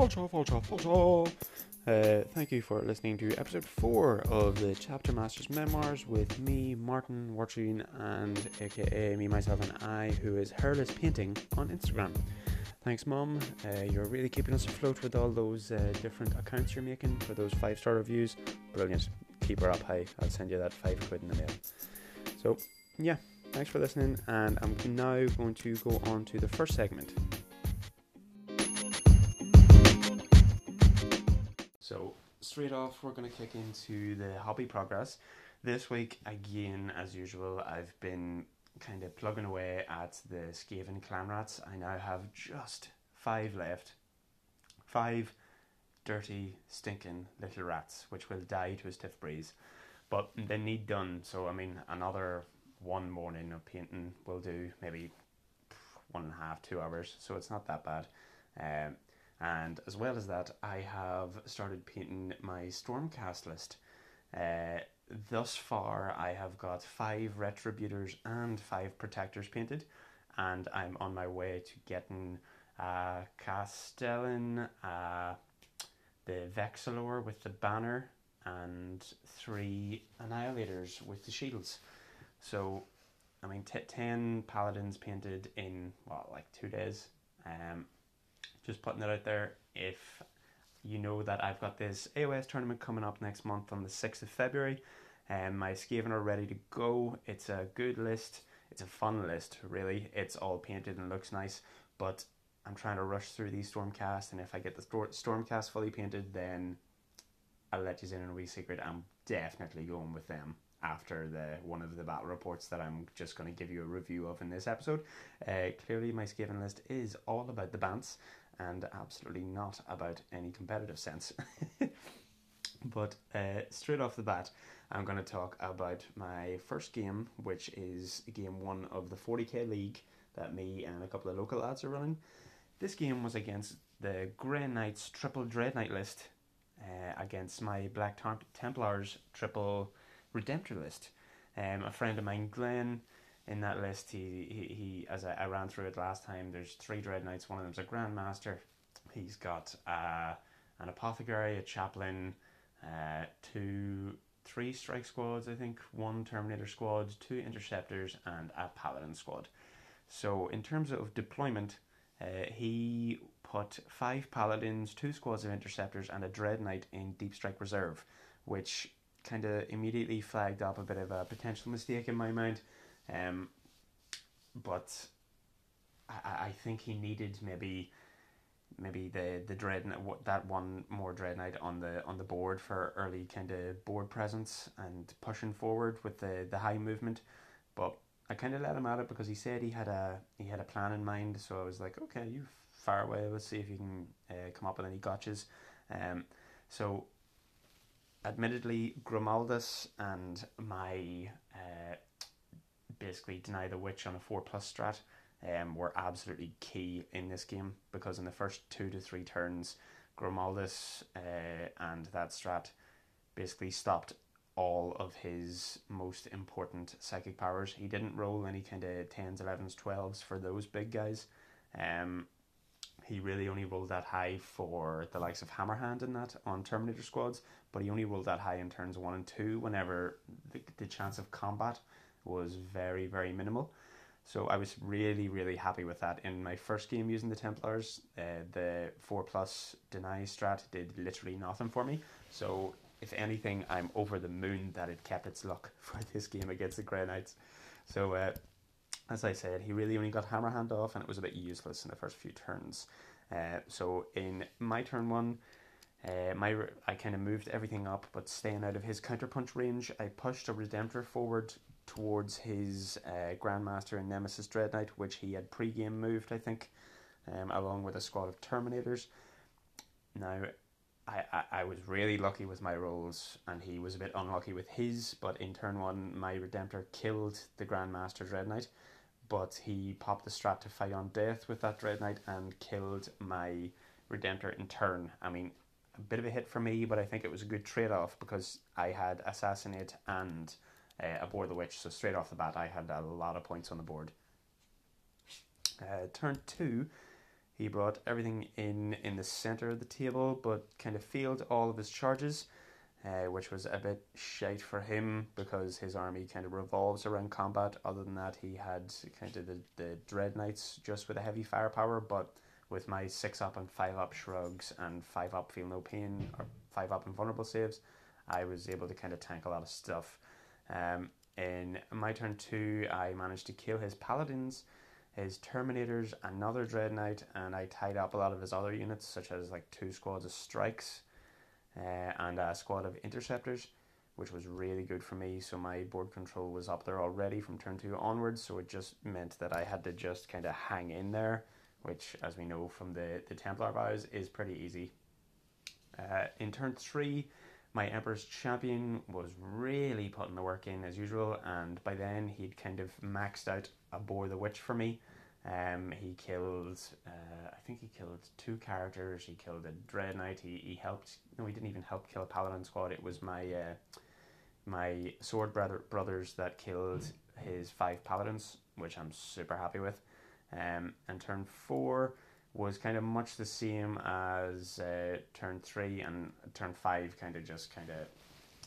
Vulture, Vulture, Vulture. Uh, thank you for listening to episode 4 of the Chapter Masters Memoirs with me, Martin Wartune, and aka me, myself, and I, who is Hairless Painting on Instagram. Thanks, Mum. Uh, you're really keeping us afloat with all those uh, different accounts you're making for those five star reviews. Brilliant. Keep her up high. I'll send you that five quid in the mail. So, yeah, thanks for listening, and I'm now going to go on to the first segment. So, straight off, we're going to kick into the hobby progress. This week, again, as usual, I've been kind of plugging away at the Skaven clan rats. I now have just five left. Five dirty, stinking little rats, which will die to a stiff breeze. But they need done, so I mean, another one morning of painting will do maybe one and a half, two hours, so it's not that bad. Um, and as well as that, I have started painting my Stormcast list. Uh, thus far, I have got five Retributors and five Protectors painted, and I'm on my way to getting uh, Castellan, uh, the Vexillor with the banner, and three Annihilators with the shields. So, I mean, t- 10 Paladins painted in, what, like two days. Um, just putting it out there. If you know that I've got this AOS tournament coming up next month on the 6th of February, and um, my Skaven are ready to go. It's a good list. It's a fun list, really. It's all painted and looks nice, but I'm trying to rush through these Stormcast, and if I get the Stormcast fully painted, then I'll let you in on a wee secret. I'm definitely going with them after the one of the battle reports that I'm just going to give you a review of in this episode. Uh, clearly, my Skaven list is all about the Bants and absolutely not about any competitive sense. but uh, straight off the bat, I'm going to talk about my first game, which is game one of the 40k league that me and a couple of local lads are running. This game was against the Grey Knights triple Dread Knight list uh, against my Black Templars triple Redemptor list. Um, a friend of mine, Glenn, in that list, he, he, he as I, I, ran through it last time, there's three Dread Knights. One of them's a Grandmaster. He's got uh, an Apothecary, a Chaplain, uh, two, three Strike squads, I think, one Terminator squad, two Interceptors, and a Paladin squad. So, in terms of deployment, uh, he put five Paladins, two squads of Interceptors, and a Dread Knight in Deep Strike Reserve, which kind of immediately flagged up a bit of a potential mistake in my mind. Um, but I, I think he needed maybe maybe the the dread that one more dread knight on the on the board for early kind of board presence and pushing forward with the the high movement. But I kind of let him at it because he said he had a he had a plan in mind. So I was like okay you far away. Let's see if you can uh, come up with any gotchas. Um so admittedly Grimaldus and my uh, basically deny the witch on a four plus strat um, were absolutely key in this game because in the first two to three turns, Grimaldus uh, and that strat basically stopped all of his most important psychic powers. He didn't roll any kind of 10s, 11s, 12s for those big guys. Um, he really only rolled that high for the likes of Hammerhand and that on Terminator squads, but he only rolled that high in turns one and two whenever the, the chance of combat was very, very minimal. So I was really, really happy with that. In my first game using the Templars, uh, the 4 plus deny strat did literally nothing for me. So if anything, I'm over the moon that it kept its luck for this game against the Grey Knights. So uh, as I said, he really only got Hammer Hand off and it was a bit useless in the first few turns. Uh, so in my turn one, uh, my I kind of moved everything up, but staying out of his counterpunch range, I pushed a Redemptor forward towards his uh, Grandmaster and Nemesis Dread Knight, which he had pre-game moved, I think, um, along with a squad of Terminators. Now, I, I, I was really lucky with my rolls, and he was a bit unlucky with his, but in turn one, my Redemptor killed the Grandmaster Dread Knight, but he popped the strat to fight on death with that Dread Knight and killed my Redemptor in turn. I mean, a bit of a hit for me, but I think it was a good trade off because I had Assassinate and uh, Abhor the Witch. So straight off the bat, I had a lot of points on the board. Uh, turn two, He brought everything in in the center of the table, but kind of failed all of his charges, uh, which was a bit shite for him because his army kind of revolves around combat. Other than that, he had kind of the, the Dread Knights just with a heavy firepower, but with my 6 up and 5 up shrugs and 5 up feel no pain, or 5 up invulnerable saves, I was able to kind of tank a lot of stuff. Um, in my turn 2, I managed to kill his paladins his Terminators, another Dread Knight, and I tied up a lot of his other units, such as like two squads of strikes uh, and a squad of interceptors, which was really good for me. So my board control was up there already from turn two onwards, so it just meant that I had to just kind of hang in there, which, as we know from the, the Templar vows, is pretty easy. Uh, in turn three, my Emperor's Champion was really putting the work in as usual, and by then he'd kind of maxed out a Abhor the Witch for me. Um, he killed, uh, I think he killed two characters. He killed a Dread Knight. He, he helped, no, he didn't even help kill a Paladin squad. It was my uh, my Sword brother, brothers that killed his five Paladins, which I'm super happy with. Um, and turn four, was kind of much the same as uh, turn three and turn five. Kind of just kind of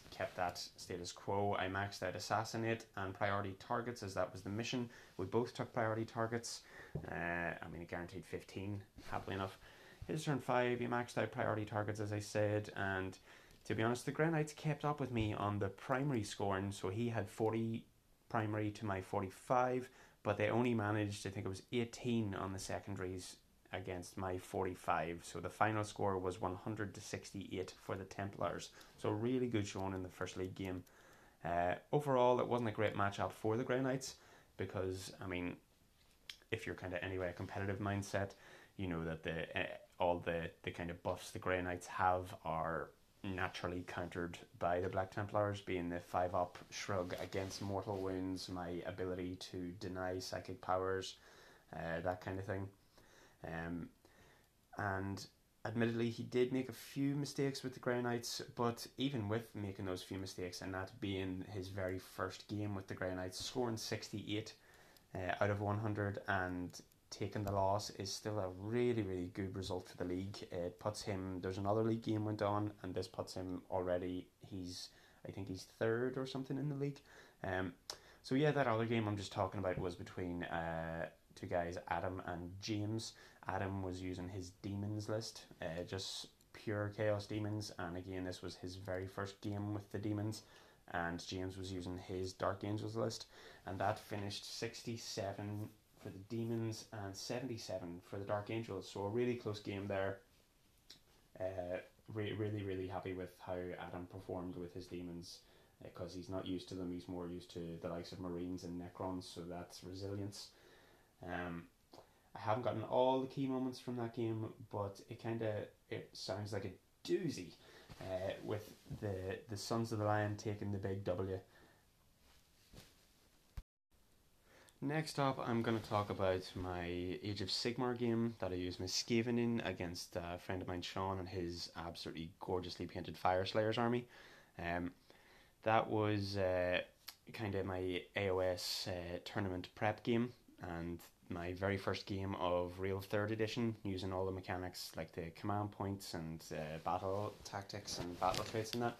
kept that status quo. I maxed out assassinate and priority targets as that was the mission. We both took priority targets. Uh, I mean, it guaranteed fifteen. Happily enough, his turn five. He maxed out priority targets as I said, and to be honest, the Knights kept up with me on the primary scoring. So he had forty primary to my forty-five, but they only managed. I think it was eighteen on the secondaries against my 45. So the final score was 100 to 68 for the Templars. So really good showing in the first league game. Uh, overall, it wasn't a great matchup for the Grey Knights because, I mean, if you're kind of anyway a competitive mindset, you know that the uh, all the, the kind of buffs the Grey Knights have are naturally countered by the Black Templars, being the 5 up shrug against mortal wounds, my ability to deny psychic powers, uh, that kind of thing. Um, and admittedly, he did make a few mistakes with the Grey Knights, but even with making those few mistakes and that being his very first game with the Grey Knights, scoring 68 uh, out of 100 and taking the loss is still a really, really good result for the league. It puts him, there's another league game went on, and this puts him already, he's, I think he's third or something in the league. Um, so yeah, that other game I'm just talking about was between uh, two guys, Adam and James. Adam was using his demons list, uh, just pure chaos demons, and again, this was his very first game with the demons. And James was using his Dark Angels list, and that finished 67 for the demons and 77 for the Dark Angels. So, a really close game there. Uh, re- really, really happy with how Adam performed with his demons because uh, he's not used to them. He's more used to the likes of Marines and Necrons, so that's resilience. Um, I haven't gotten all the key moments from that game, but it kind of it sounds like a doozy uh, with the the Sons of the Lion taking the big W. Next up, I'm going to talk about my Age of Sigmar game that I used my Skaven in against a friend of mine, Sean, and his absolutely gorgeously painted Fire Slayers army. Um, that was uh, kind of my AOS uh, tournament prep game, and my very first game of real third edition using all the mechanics like the command points and uh, battle tactics and battle traits and that.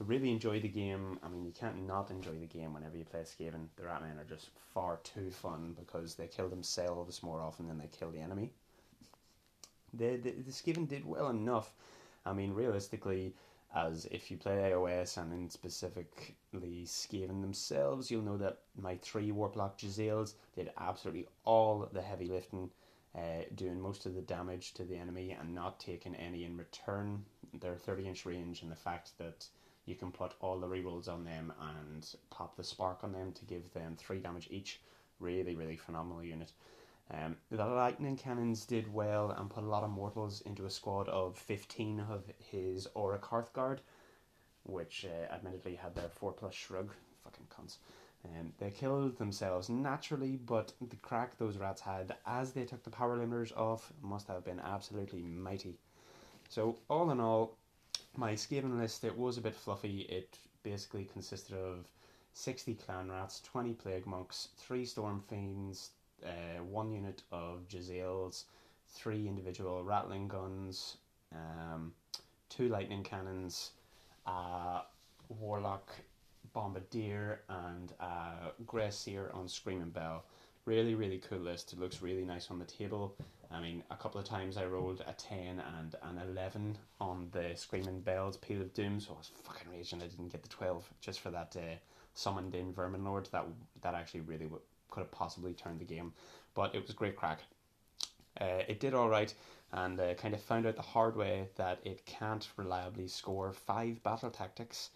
I really enjoy the game. I mean, you can't not enjoy the game whenever you play Skaven. The Ratmen are just far too fun because they kill themselves more often than they kill the enemy. The, the, the Skaven did well enough. I mean, realistically, as if you play AOS and in specifically Skaven themselves, you'll know that my three Warplock Jezzails did absolutely all the heavy lifting, uh, doing most of the damage to the enemy and not taking any in return. Their 30 inch range and the fact that you can put all the rerolls on them and pop the spark on them to give them 3 damage each. Really, really phenomenal unit. Um, the lightning cannons did well and put a lot of mortals into a squad of 15 of his Auric Hearthguard, which uh, admittedly had their 4 plus shrug. Fucking cunts. Um, they killed themselves naturally, but the crack those rats had as they took the power limiters off must have been absolutely mighty. So, all in all, my Skaven list it was a bit fluffy. It basically consisted of 60 clan rats, 20 plague monks, 3 storm fiends, uh, one unit of Jezzails, three individual rattling guns, um, two lightning cannons, uh, warlock bombardier, and uh, on screaming bell. Really, really cool list. It looks really nice on the table. I mean, a couple of times I rolled a 10 and an 11 on the Screaming Bells Peal of Doom, so I was fucking raging I didn't get the 12 just for that uh, summoned in Vermin Lord. That, that actually really could have possibly turned the game, but it was great crack. Uh, it did alright and uh, kind of found out the hard way that it can't reliably score five battle tactics.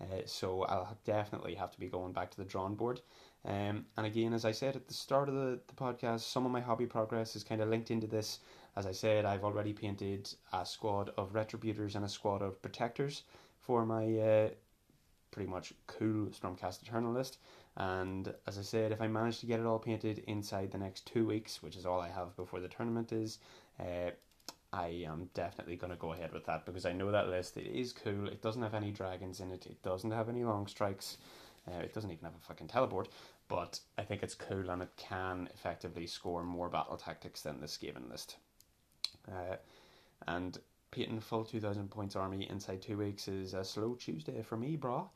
Uh, so I'll definitely have to be going back to the drawing board. Um, and again, as I said at the start of the, the podcast, some of my hobby progress is kind of linked into this. As I said, I've already painted a squad of Retributors and a squad of Protectors for my uh, pretty much cool Stormcast Eternal list. And as I said, if I manage to get it all painted inside the next two weeks, which is all I have before the tournament is, uh, I am definitely going to go ahead with that because I know that list. It is cool. It doesn't have any dragons in it. It doesn't have any long strikes. Uh, it doesn't even have a fucking teleport. But I think it's cool and it can effectively score more battle tactics than the Skaven list. Uh, and painting full 2000 points army inside two weeks is a slow Tuesday for me, brah.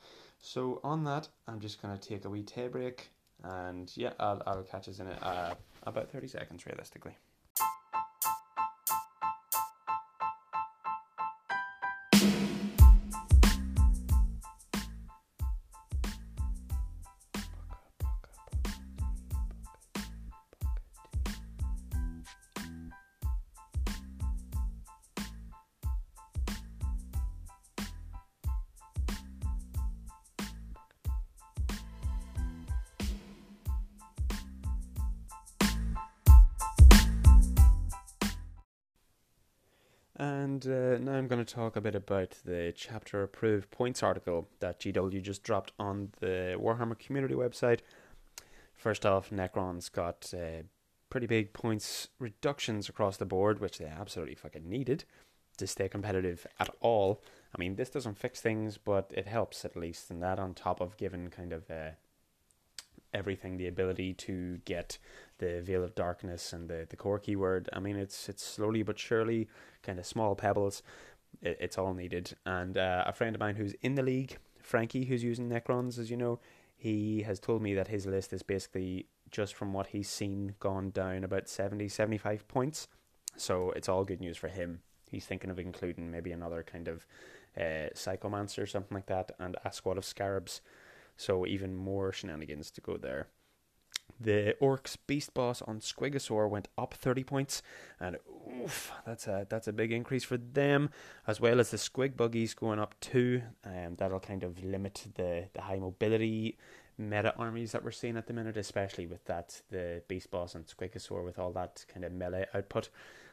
So on that, I'm just going to take a wee tea break. And yeah, I'll, I'll catch us in it, uh, about 30 seconds realistically. I'm going to talk a bit about the chapter approved points article that GW just dropped on the Warhammer community website. First off, Necron's got uh, pretty big points reductions across the board, which they absolutely fucking needed to stay competitive at all. I mean, this doesn't fix things, but it helps at least, and that on top of giving kind of uh, everything the ability to get the veil of darkness and the, the core keyword. I mean, it's it's slowly but surely, kind of small pebbles. It, it's all needed. And uh, a friend of mine who's in the league, Frankie, who's using Necrons, as you know, he has told me that his list is basically just from what he's seen gone down about 70, 75 points. So it's all good news for him. He's thinking of including maybe another kind of uh, Psychomancer or something like that, and a squad of Scarabs. So even more shenanigans to go there. The Orcs Beast Boss on Squigosaur went up 30 points, and oof, that's a that's a big increase for them, as well as the Squig Buggies going up too. Um, that'll kind of limit the, the high mobility meta armies that we're seeing at the minute, especially with that the Beast Boss and Squigosaur with all that kind of melee output.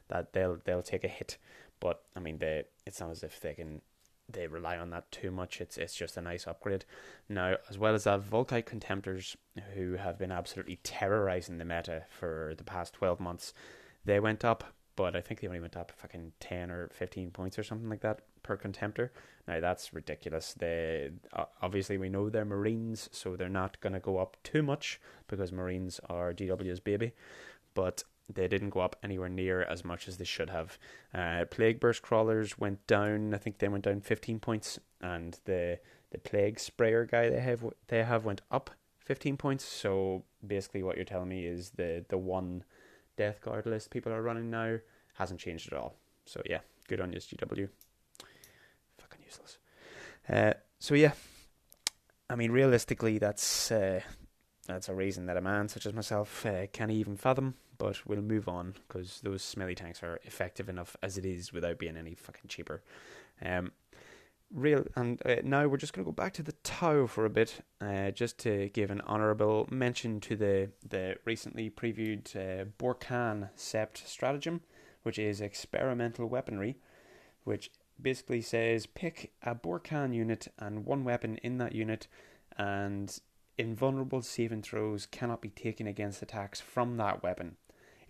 That they'll they'll take a hit, but I mean they it's not as if they can they rely on that too much. It's it's just a nice upgrade. Now, as well as that, Volkite Contemptors, who have been absolutely terrorizing the meta for the past twelve months, they went up, but I think they only went up fucking ten or fifteen points or something like that per Contemptor. Now that's ridiculous. They obviously we know they're Marines, so they're not going to go up too much because Marines are GW's baby, but they didn't go up anywhere near as much as they should have. Uh, Plague Burst Crawlers went down. I think they went down 15 points, and the the Plague Sprayer guy they have they have went up 15 points. So basically, what you're telling me is the the one Death Guard list people are running now hasn't changed at all. So yeah, good on you, GW. Fucking useless. Uh, so yeah, I mean, realistically, that's uh, that's a reason that a man such as myself uh, can't even fathom but we'll move on because those smelly tanks are effective enough as it is without being any fucking cheaper. Um, real and uh, now we're just going to go back to the Tau for a bit, uh, just to give an honourable mention to the the recently previewed uh, Bork'an Sept stratagem, which is experimental weaponry, which basically says pick a Bork'an unit and one weapon in that unit, and invulnerable saving throws cannot be taken against attacks from that weapon.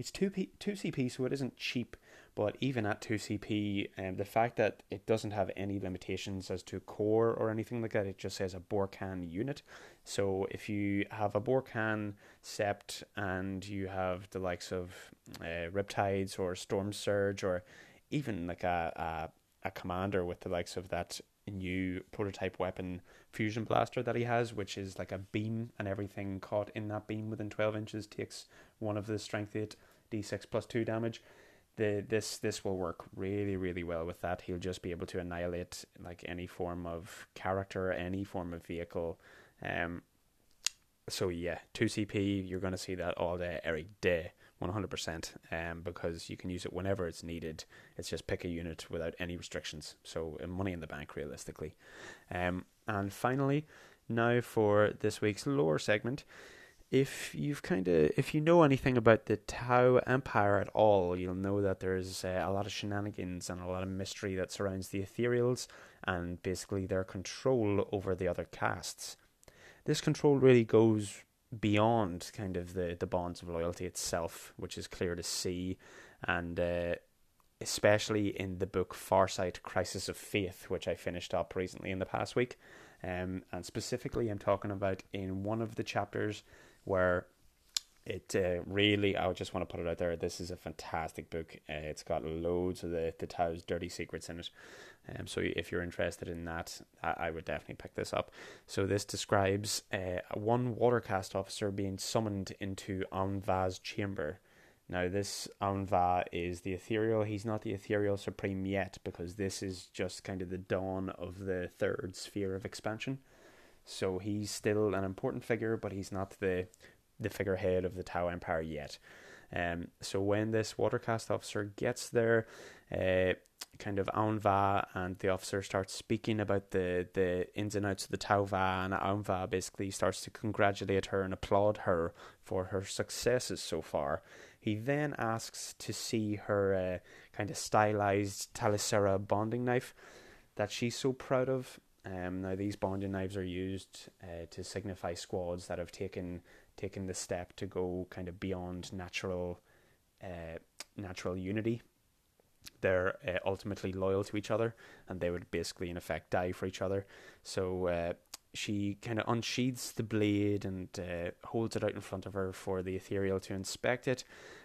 It's two P, two CP, so it isn't cheap. But even at two CP, um, the fact that it doesn't have any limitations as to core or anything like that, it just says a Bork'an unit. So if you have a Bork'an sept and you have the likes of uh, Riptides or Storm Surge or even like a, a a commander with the likes of that new prototype weapon fusion blaster that he has, which is like a beam, and everything caught in that beam within 12 inches takes one of the strength 8 d6 plus 2 damage. The, this this will work really really well with that. He'll just be able to annihilate like any form of character, any form of vehicle. Um, so yeah, two CP. You're going to see that all day, every day. 100% um, because you can use it whenever it's needed. It's just pick a unit without any restrictions. So uh, money in the bank, realistically. Um, and finally, now for this week's lore segment. If you've kind of, if you know anything about the Tau Empire at all, you'll know that there's uh, a lot of shenanigans and a lot of mystery that surrounds the Ethereals and basically their control over the other castes. This control really goes beyond kind of the, the bonds of loyalty itself, which is clear to see, and uh, especially in the book Farsight Crisis of Faith, which I finished up recently in the past week. Um, and specifically, I'm talking about in one of the chapters where it uh, really, I just want to put it out there. This is a fantastic book. Uh, it's got loads of the, the Tau's dirty secrets in it. Um, so if you're interested in that, I, I would definitely pick this up. So this describes uh, one watercast officer being summoned into Aun'Va's chamber. Now this Aun'Va is the ethereal. He's not the ethereal supreme yet because this is just kind of the dawn of the third sphere of expansion. So he's still an important figure, but he's not the the figurehead of the Tau Empire yet. Um, so when this watercast officer gets there, uh, kind of Aun'Va and the officer starts speaking about the, the ins and outs of the Tau'va, and Aun'Va basically starts to congratulate her and applaud her for her successes so far. He then asks to see her uh, kind of stylized Ta'lissera bonding knife that she's so proud of. Um, now these bonding knives are used uh, to signify squads that have taken taken the step to go kind of beyond natural uh, natural unity. They're uh, ultimately loyal to each other and they would basically in effect die for each other. So uh, she kind of unsheathes the blade and uh, holds it out in front of her for the ethereal to inspect it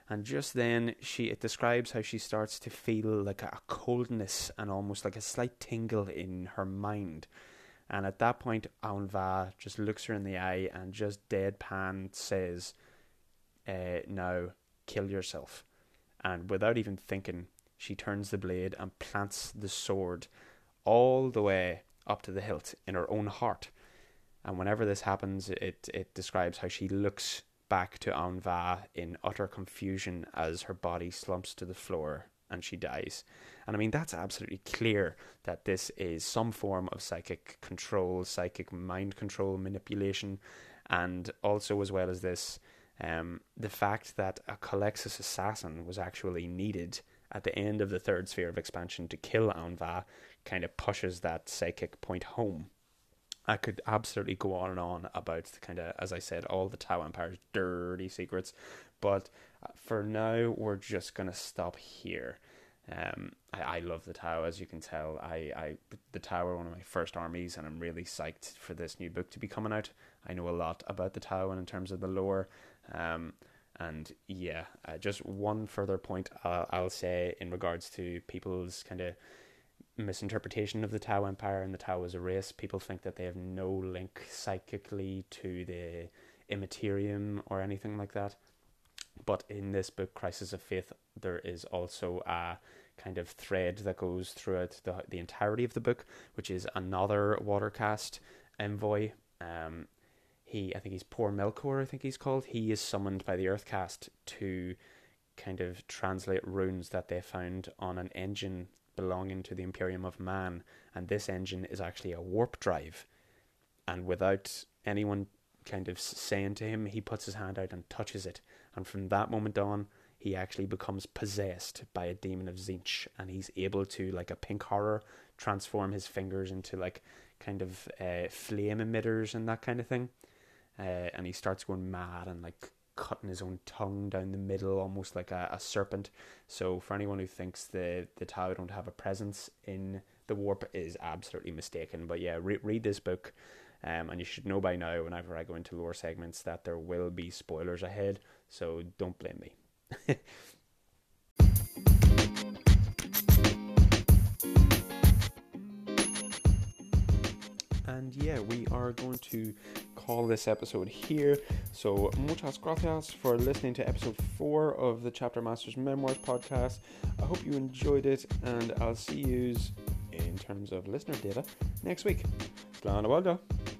and just then she it describes how she starts to feel like a coldness and almost like a slight tingle in her mind and at that point Aun'Va just looks her in the eye and just deadpan says uh, now kill yourself and without even thinking she turns the blade and plants the sword all the way up to the hilt in her own heart. And whenever this happens, it, it describes how she looks back to Aun'Va in utter confusion as her body slumps to the floor and she dies. And I mean, that's absolutely clear that this is some form of psychic control, psychic mind control, manipulation, and also, as well as this, um, the fact that a Culexus assassin was actually needed at the end of the third sphere of expansion to kill Aun'Va kind of pushes that psychic point home. I could absolutely go on and on about the kind of, as I said, all the Tau Empire's dirty secrets, but uh, for now we're just gonna stop here. Um, I, I love the Tau, as you can tell. I, I the Tau are one of my first armies, and I'm really psyched for this new book to be coming out. I know a lot about the Tau and in terms of the lore. Um, and yeah, uh, just one further point uh, I'll say in regards to people's kind of misinterpretation of the Tau Empire and the Tau as a race. People think that they have no link psychically to the Immaterium or anything like that. But in this book, Crisis of Faith, there is also a kind of thread that goes throughout the the entirety of the book, which is another Watercast envoy. Um, he I think he's Poor Melkor, I think he's called. He is summoned by the Earthcast to kind of translate runes that they found on an engine belonging to the Imperium of Man, and this engine is actually a warp drive. And without anyone kind of saying to him, he puts his hand out and touches it, and from that moment on, he actually becomes possessed by a demon of Tzeentch, and he's able to, like a pink horror, transform his fingers into like kind of uh, flame emitters and that kind of thing uh, and he starts going mad and like cutting his own tongue down the middle, almost like a, a serpent. So for anyone who thinks the the Tau don't have a presence in the warp is absolutely mistaken. But yeah, re- read this book. Um, and you should know by now, whenever I go into lore segments, that there will be spoilers ahead. So don't blame me. and yeah, we are going to call this episode here. So, muchas gracias for listening to episode four of the Chapter Masters Memoirs podcast. I hope you enjoyed it, and I'll see you in terms of listener data next week. Slán